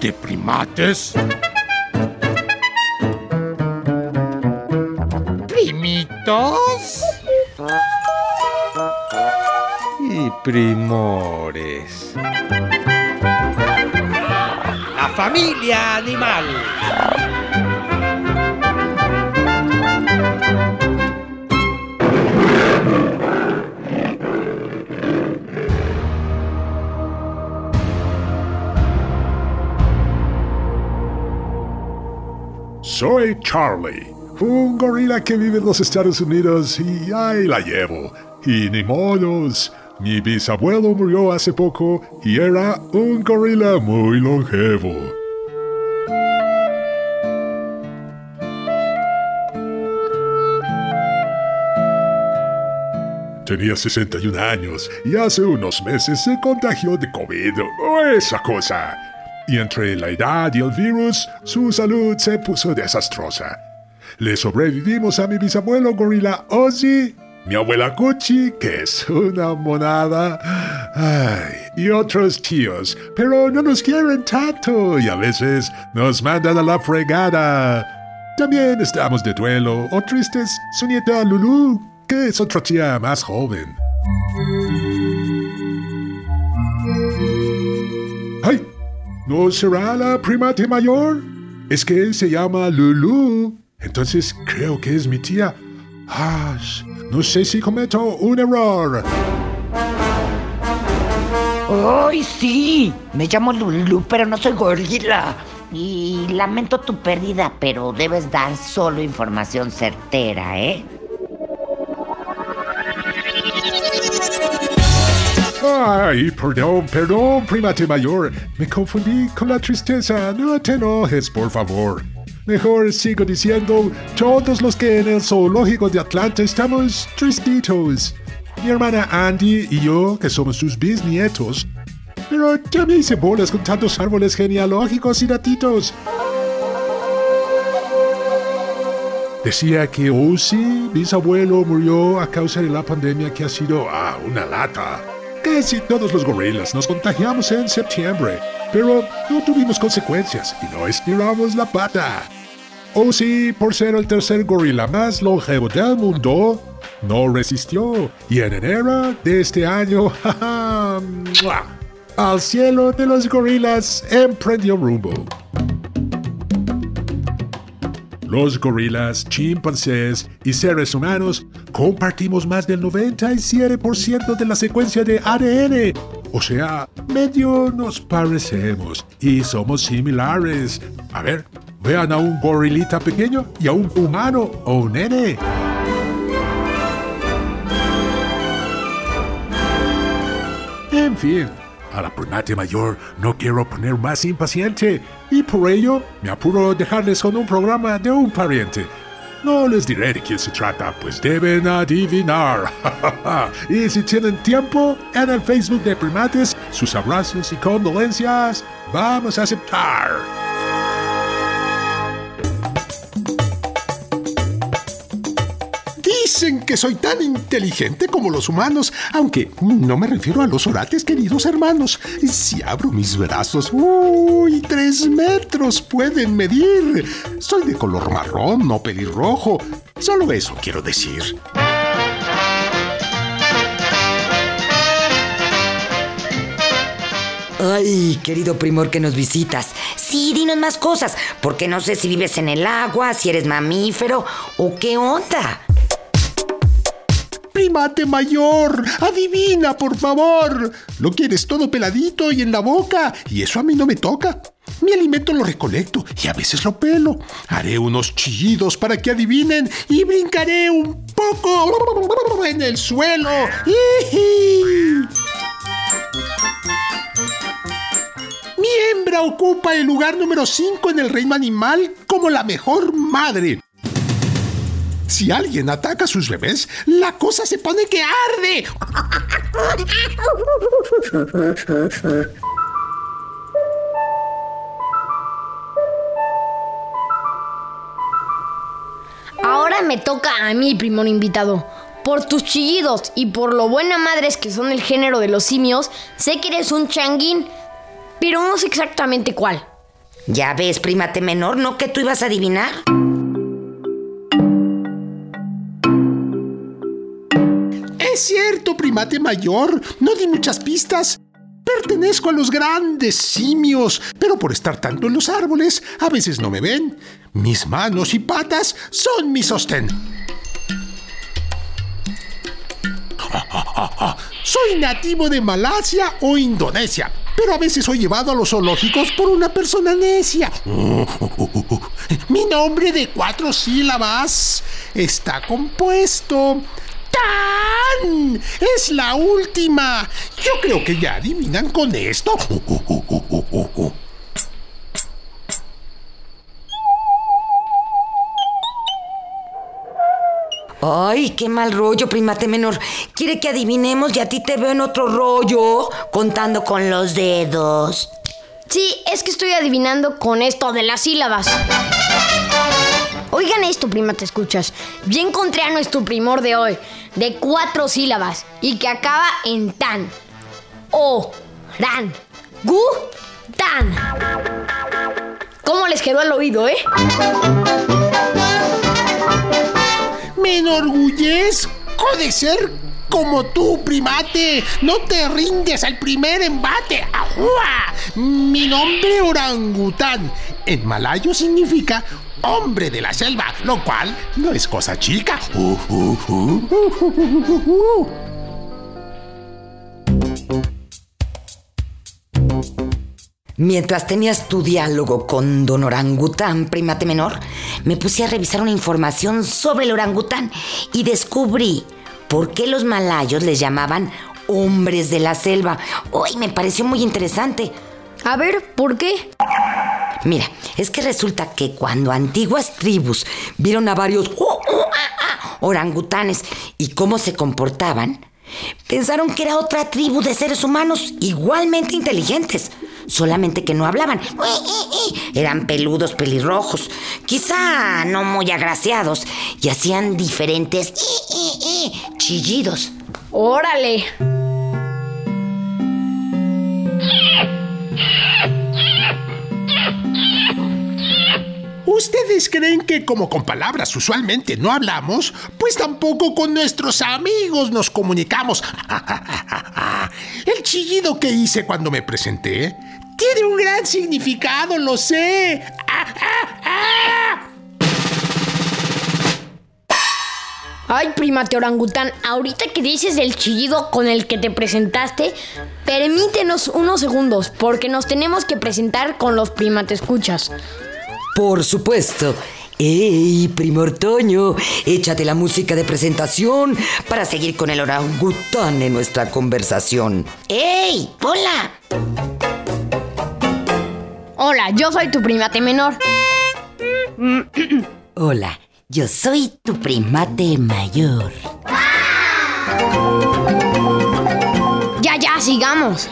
¿De primates? ¿Primitos? Y primores. La familia animal. Soy Charlie, un gorila que vive en los Estados Unidos y ahí la llevo. Y ni modos, mi bisabuelo murió hace poco y era un gorila muy longevo. Tenía 61 años y hace unos meses se contagió de COVID o esa cosa. Y entre la edad y el virus, su salud se puso desastrosa. Le sobrevivimos a mi bisabuelo gorila Ozzy, mi abuela Gucci, que es una monada, ay, y otros tíos, pero no nos quieren tanto y a veces nos mandan a la fregada. También estamos de duelo o tristes su nieta Lulu, que es otra tía más joven. ¿No será la primate mayor? Es que se llama Lulu. Entonces creo que es mi tía. Ah, no sé si cometo un error. ¡Ay, sí! Me llamo Lulu, pero no soy gorila. Y lamento tu pérdida, pero debes dar solo información certera, ¿eh? Ay, perdón, perdón, primate mayor. Me confundí con la tristeza. No te enojes, por favor. Mejor sigo diciendo, todos los que en el zoológico de Atlanta estamos tristitos. Mi hermana Andy y yo, que somos sus bisnietos. Pero ya me hice bolas con tantos árboles genealógicos y datitos. Decía que Ozzy, bisabuelo, murió a causa de la pandemia que ha sido, ah, una lata. Casi todos los gorilas nos contagiamos en septiembre, pero no tuvimos consecuencias y no estiramos la pata. Ozzy, por ser el tercer gorila más longevo del mundo, no resistió y en enero de este año, jaja, al cielo de los gorilas emprendió rumbo. Los gorilas, chimpancés y seres humanos compartimos más del 97% de la secuencia de ADN. O sea, medio nos parecemos y somos similares. A ver, vean a un gorilita pequeño y a un humano o un nene. En fin, a la primate mayor no quiero poner más impaciente y por ello me apuro a dejarles con un programa de un pariente. No les diré de quién se trata, pues deben adivinar. y si tienen tiempo, en el Facebook de Primates, sus abrazos y condolencias vamos a aceptar. Dicen que soy tan inteligente como los humanos, aunque no me refiero a los orates, queridos hermanos. Si abro mis brazos, ¡uy! Tres metros pueden medir. Soy de color marrón, no pelirrojo. Solo eso quiero decir. Ay, querido primor que nos visitas. Sí, dinos más cosas, porque no sé si vives en el agua, si eres mamífero o qué onda. Primate mayor, adivina, por favor. Lo quieres todo peladito y en la boca, y eso a mí no me toca. Mi alimento lo recolecto y a veces lo pelo. Haré unos chillidos para que adivinen y brincaré un poco en el suelo. Mi hembra ocupa el lugar número 5 en el reino animal como la mejor madre. Si alguien ataca a sus bebés, la cosa se pone que arde. Ahora me toca a mí, primor invitado. Por tus chillidos y por lo buena madres que son el género de los simios, sé que eres un changuín, pero no sé exactamente cuál. Ya ves, primate menor, ¿no que tú ibas a adivinar? Es cierto, primate mayor. No di muchas pistas. Pertenezco a los grandes simios, pero por estar tanto en los árboles, a veces no me ven. Mis manos y patas son mi sostén. Soy nativo de Malasia o Indonesia, pero a veces soy llevado a los zoológicos por una persona necia. Mi nombre de cuatro sílabas está compuesto. Es la última. Yo creo que ya adivinan con esto. Ay, qué mal rollo, primate menor. Quiere que adivinemos y a ti te veo en otro rollo, contando con los dedos. Sí, es que estoy adivinando con esto de las sílabas. Oigan esto, prima, te escuchas. Ya encontré a nuestro primor de hoy, de cuatro sílabas, y que acaba en tan. O, ran, gu, tan. ¿Cómo les quedó el oído, eh? Me enorgullezco de ser como tú, primate. No te rindes al primer embate. ¡Ajúa! Mi nombre orangután en malayo significa hombre de la selva, lo cual no es cosa chica. Uh, uh, uh, uh, uh, uh, uh. Mientras tenías tu diálogo con don orangután, primate menor, me puse a revisar una información sobre el orangután y descubrí por qué los malayos les llamaban hombres de la selva. Hoy me pareció muy interesante. A ver, ¿por qué? Mira, es que resulta que cuando antiguas tribus vieron a varios orangutanes y cómo se comportaban, pensaron que era otra tribu de seres humanos igualmente inteligentes, solamente que no hablaban. Eran peludos pelirrojos, quizá no muy agraciados, y hacían diferentes chillidos. Órale. ¿Ustedes creen que como con palabras usualmente no hablamos, pues tampoco con nuestros amigos nos comunicamos? El chillido que hice cuando me presenté tiene un gran significado, lo sé. Ay, primate orangután, ahorita que dices el chillido con el que te presentaste, permítenos unos segundos, porque nos tenemos que presentar con los primates escuchas. Por supuesto. ¡Ey, primo Toño! Échate la música de presentación para seguir con el orangután en nuestra conversación. ¡Ey! ¡Hola! Hola, yo soy tu primate menor. Hola, yo soy tu primate mayor. Ya, ya, sigamos.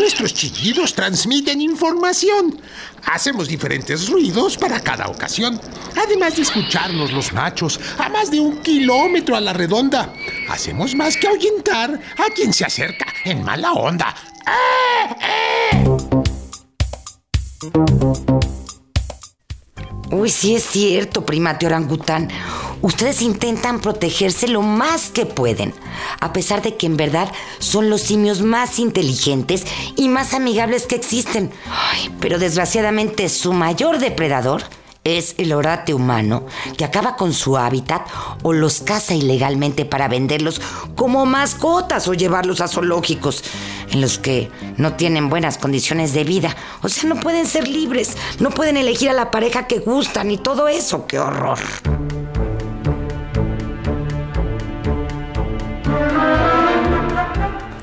Nuestros chillidos transmiten información. Hacemos diferentes ruidos para cada ocasión. Además de escucharnos los machos a más de un kilómetro a la redonda, hacemos más que ahuyentar a quien se acerca en mala onda. Uy, sí es cierto, primate orangután. Ustedes intentan protegerse lo más que pueden, a pesar de que en verdad son los simios más inteligentes y más amigables que existen. Pero desgraciadamente su mayor depredador es el orate humano, que acaba con su hábitat o los caza ilegalmente para venderlos como mascotas o llevarlos a zoológicos, en los que no tienen buenas condiciones de vida. O sea, no pueden ser libres, no pueden elegir a la pareja que gustan y todo eso. ¡Qué horror!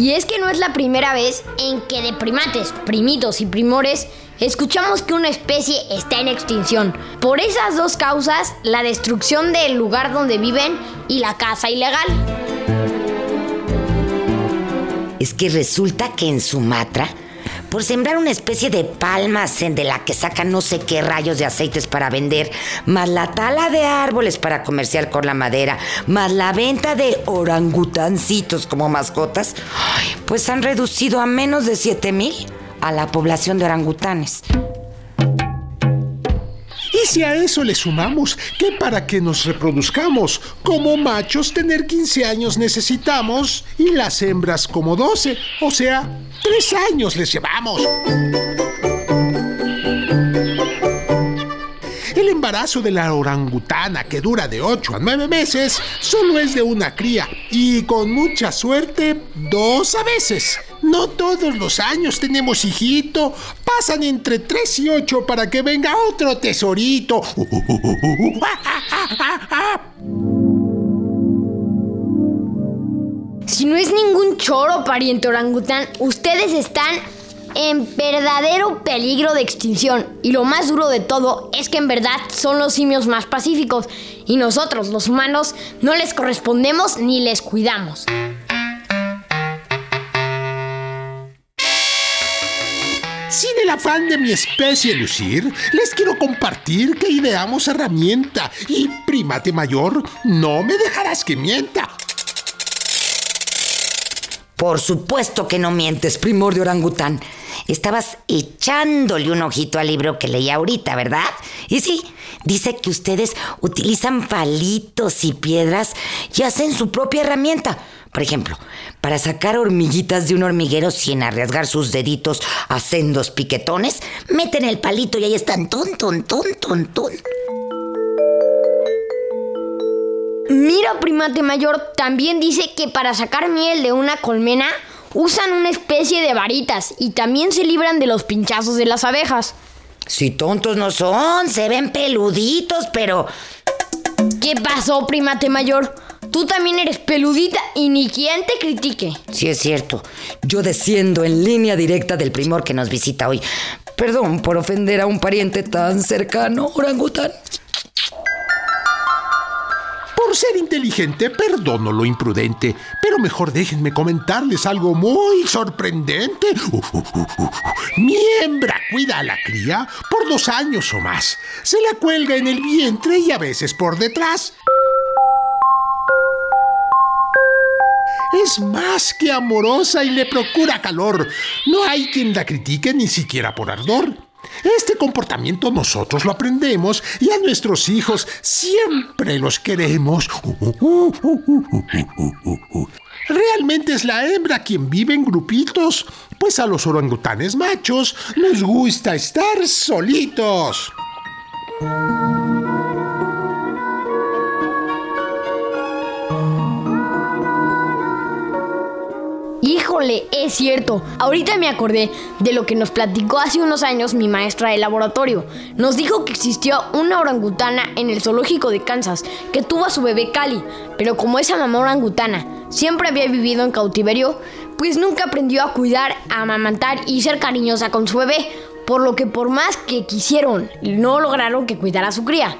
Y es que no es la primera vez en que de primates, primitos y primores escuchamos que una especie está en extinción. Por esas dos causas, la destrucción del lugar donde viven y la caza ilegal. Es que resulta que en Sumatra por sembrar una especie de palmas de la que sacan no sé qué rayos de aceites para vender, más la tala de árboles para comerciar con la madera, más la venta de orangutancitos como mascotas, pues han reducido a menos de 7 mil a la población de orangutanes. Y si a eso le sumamos que para que nos reproduzcamos como machos tener 15 años necesitamos y las hembras como 12, o sea, 3 años les llevamos. El embarazo de la orangutana, que dura de 8 a 9 meses, solo es de una cría y con mucha suerte, dos a veces. No todos los años tenemos hijito, pasan entre 3 y 8 para que venga otro tesorito. Si no es ningún choro, pariente orangután, ustedes están en verdadero peligro de extinción. Y lo más duro de todo es que en verdad son los simios más pacíficos y nosotros, los humanos, no les correspondemos ni les cuidamos. Afán de mi especie lucir, les quiero compartir que ideamos herramienta y, primate mayor, no me dejarás que mienta. Por supuesto que no mientes, primor de orangután. Estabas echándole un ojito al libro que leí ahorita, ¿verdad? Y sí, dice que ustedes utilizan palitos y piedras y hacen su propia herramienta. Por ejemplo, para sacar hormiguitas de un hormiguero sin arriesgar sus deditos a sendos piquetones, meten el palito y ahí están ton, ton, ton, ton, ton. Mira, primate mayor, también dice que para sacar miel de una colmena usan una especie de varitas y también se libran de los pinchazos de las abejas. Si tontos no son, se ven peluditos, pero... ¿Qué pasó, primate mayor? Tú también eres peludita y ni quien te critique. Sí es cierto, yo desciendo en línea directa del primor que nos visita hoy. Perdón por ofender a un pariente tan cercano, orangután. Por ser inteligente, perdono lo imprudente, pero mejor déjenme comentarles algo muy sorprendente. Mi hembra cuida a la cría por dos años o más. Se la cuelga en el vientre y a veces por detrás. Es más que amorosa y le procura calor. No hay quien la critique ni siquiera por ardor. Este comportamiento nosotros lo aprendemos y a nuestros hijos siempre los queremos. Realmente es la hembra quien vive en grupitos, pues a los orangutanes machos nos gusta estar solitos. Es cierto. Ahorita me acordé de lo que nos platicó hace unos años mi maestra de laboratorio. Nos dijo que existió una orangutana en el zoológico de Kansas que tuvo a su bebé Cali, pero como esa mamá orangutana siempre había vivido en cautiverio, pues nunca aprendió a cuidar, a amamantar y ser cariñosa con su bebé, por lo que por más que quisieron, no lograron que cuidara a su cría.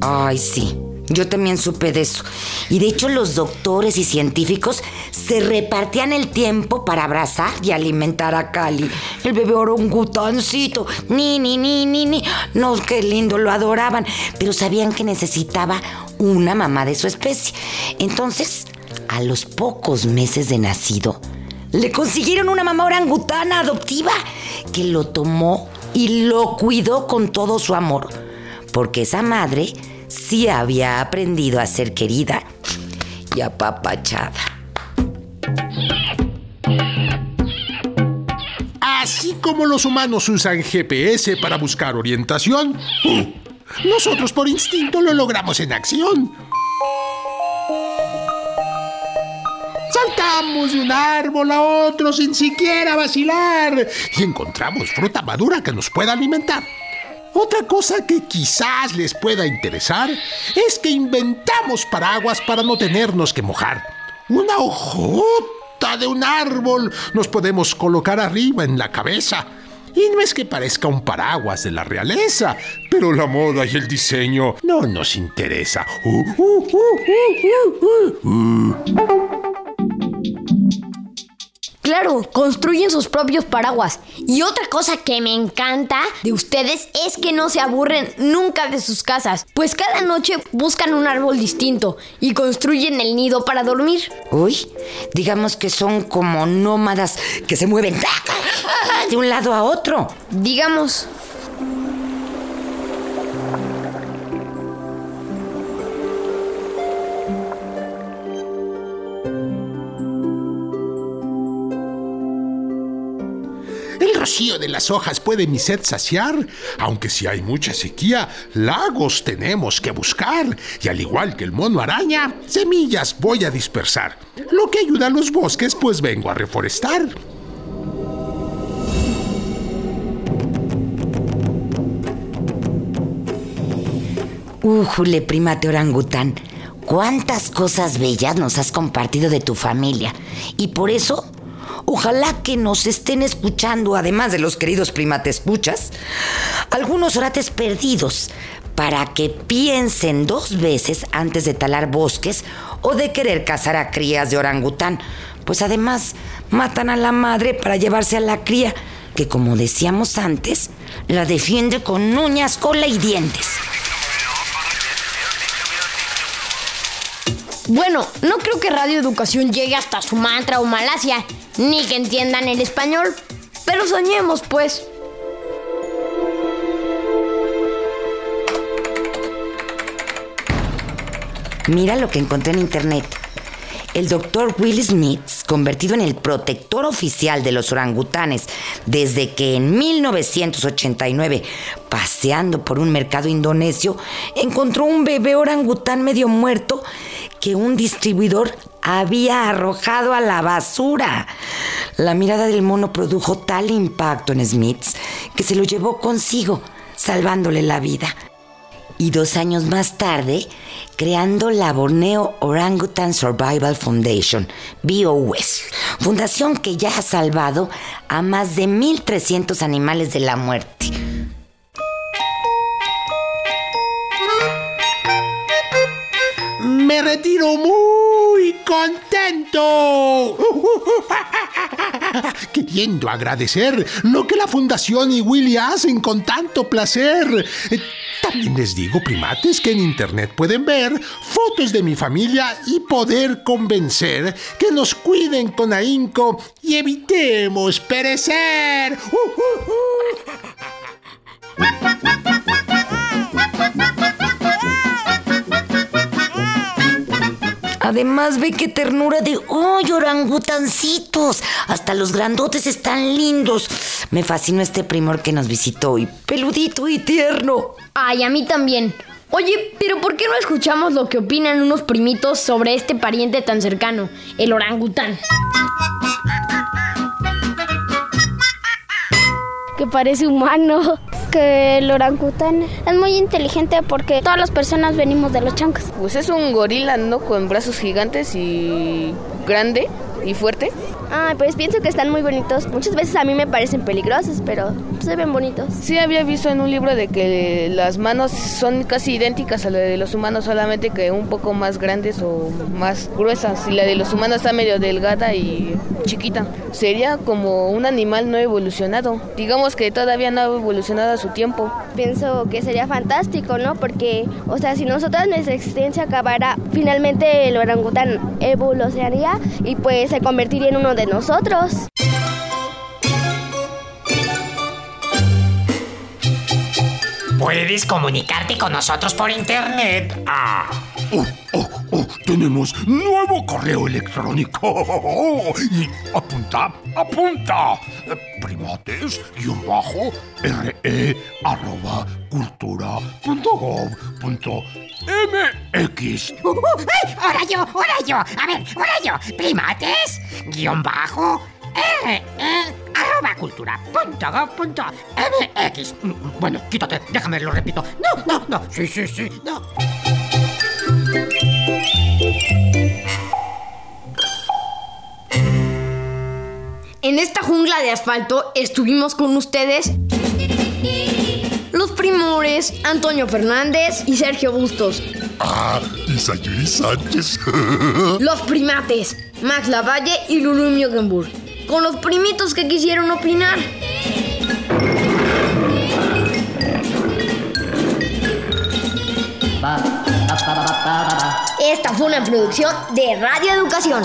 Ay, sí. Yo también supe de eso. Y de hecho los doctores y científicos se repartían el tiempo para abrazar y alimentar a Cali. El bebé orangutancito. Ni, ni, ni, ni, ni. No, qué lindo, lo adoraban. Pero sabían que necesitaba una mamá de su especie. Entonces, a los pocos meses de nacido, le consiguieron una mamá orangutana adoptiva que lo tomó y lo cuidó con todo su amor. Porque esa madre sí había aprendido a ser querida y apapachada. Así como los humanos usan GPS para buscar orientación, nosotros por instinto lo logramos en acción. Saltamos de un árbol a otro sin siquiera vacilar y encontramos fruta madura que nos pueda alimentar. Otra cosa que quizás les pueda interesar es que inventamos paraguas para no tenernos que mojar. Una hojota de un árbol nos podemos colocar arriba en la cabeza. Y no es que parezca un paraguas de la realeza, pero la moda y el diseño no nos interesa. Uh, uh, uh, Claro, construyen sus propios paraguas. Y otra cosa que me encanta de ustedes es que no se aburren nunca de sus casas, pues cada noche buscan un árbol distinto y construyen el nido para dormir. Uy, digamos que son como nómadas que se mueven de un lado a otro. Digamos, rocío de las hojas puede mi sed saciar, aunque si hay mucha sequía, lagos tenemos que buscar, y al igual que el mono araña, semillas voy a dispersar. Lo que ayuda a los bosques, pues vengo a reforestar. Újule, primate orangután. Cuántas cosas bellas nos has compartido de tu familia. Y por eso, ojalá que nos estén escuchando, además de los queridos primates escuchas, algunos orates perdidos, para que piensen dos veces antes de talar bosques o de querer cazar a crías de orangután. Pues además, matan a la madre para llevarse a la cría, que como decíamos antes, la defiende con uñas, cola y dientes. Bueno, no creo que Radio Educación llegue hasta Sumatra o Malasia, ni que entiendan el español. Pero soñemos, pues. Mira lo que encontré en internet. El doctor Will Smith, convertido en el protector oficial de los orangutanes desde que en 1989, paseando por un mercado indonesio, encontró un bebé orangután medio muerto que un distribuidor había arrojado a la basura. La mirada del mono produjo tal impacto en Smith que se lo llevó consigo, salvándole la vida y dos años más tarde creando la Borneo Orangutan Survival Foundation, BOS, fundación que ya ha salvado a más de 1.300 animales de la muerte. Queriendo agradecer lo que la Fundación y Willy hacen con tanto placer. Eh, También les digo, primates, que en internet pueden ver fotos de mi familia y poder convencer que nos cuiden con ahínco y evitemos perecer. Además, ve qué ternura de ¡ay, orangutancitos! Hasta los grandotes están lindos. Me fascinó este primor que nos visitó hoy. Peludito y tierno. Ay, a mí también. Oye, pero ¿por qué no escuchamos lo que opinan unos primitos sobre este pariente tan cercano, el orangután? que parece humano. Que el orangután es muy inteligente porque todas las personas venimos de los chancas. Pues es un gorila, ¿no? Con brazos gigantes y grande y fuerte. Ah, pues pienso que están muy bonitos. Muchas veces a mí me parecen peligrosos, pero se ven bonitos. Sí, había visto en un libro de que las manos son casi idénticas a la de los humanos, solamente que un poco más grandes o más gruesas. Y la de los humanos está medio delgada y chiquita. Sería como un animal no evolucionado. Digamos que todavía no ha evolucionado a su tiempo. Pienso que sería fantástico, ¿no? Porque, o sea, si nosotros nuestra existencia acabara, finalmente el orangután evolucionaría y pues se convertiría en uno de nosotros. Puedes comunicarte con nosotros por internet. Ah, oh, oh, oh, tenemos nuevo correo electrónico. Y apunta, apunta. Primates, guion bajo, re, arroba, cultura, punto gov, punto mx. Uh, uh, ¡Ay! ¡Ahora yo! ¡Ahora yo! A ver, ahora yo. Primates, guion bajo, R, E, arroba cultura, punto gov, punto MX. Bueno, quítate, déjame, lo repito. No, no, no. Sí, sí, sí, no. En esta jungla de asfalto estuvimos con ustedes los primores Antonio Fernández y Sergio Bustos. Ah, y Sayuri Sánchez. Los primates Max Lavalle y Lulu Miogenburg. Con los primitos que quisieron opinar. Esta fue una producción de Radio Educación.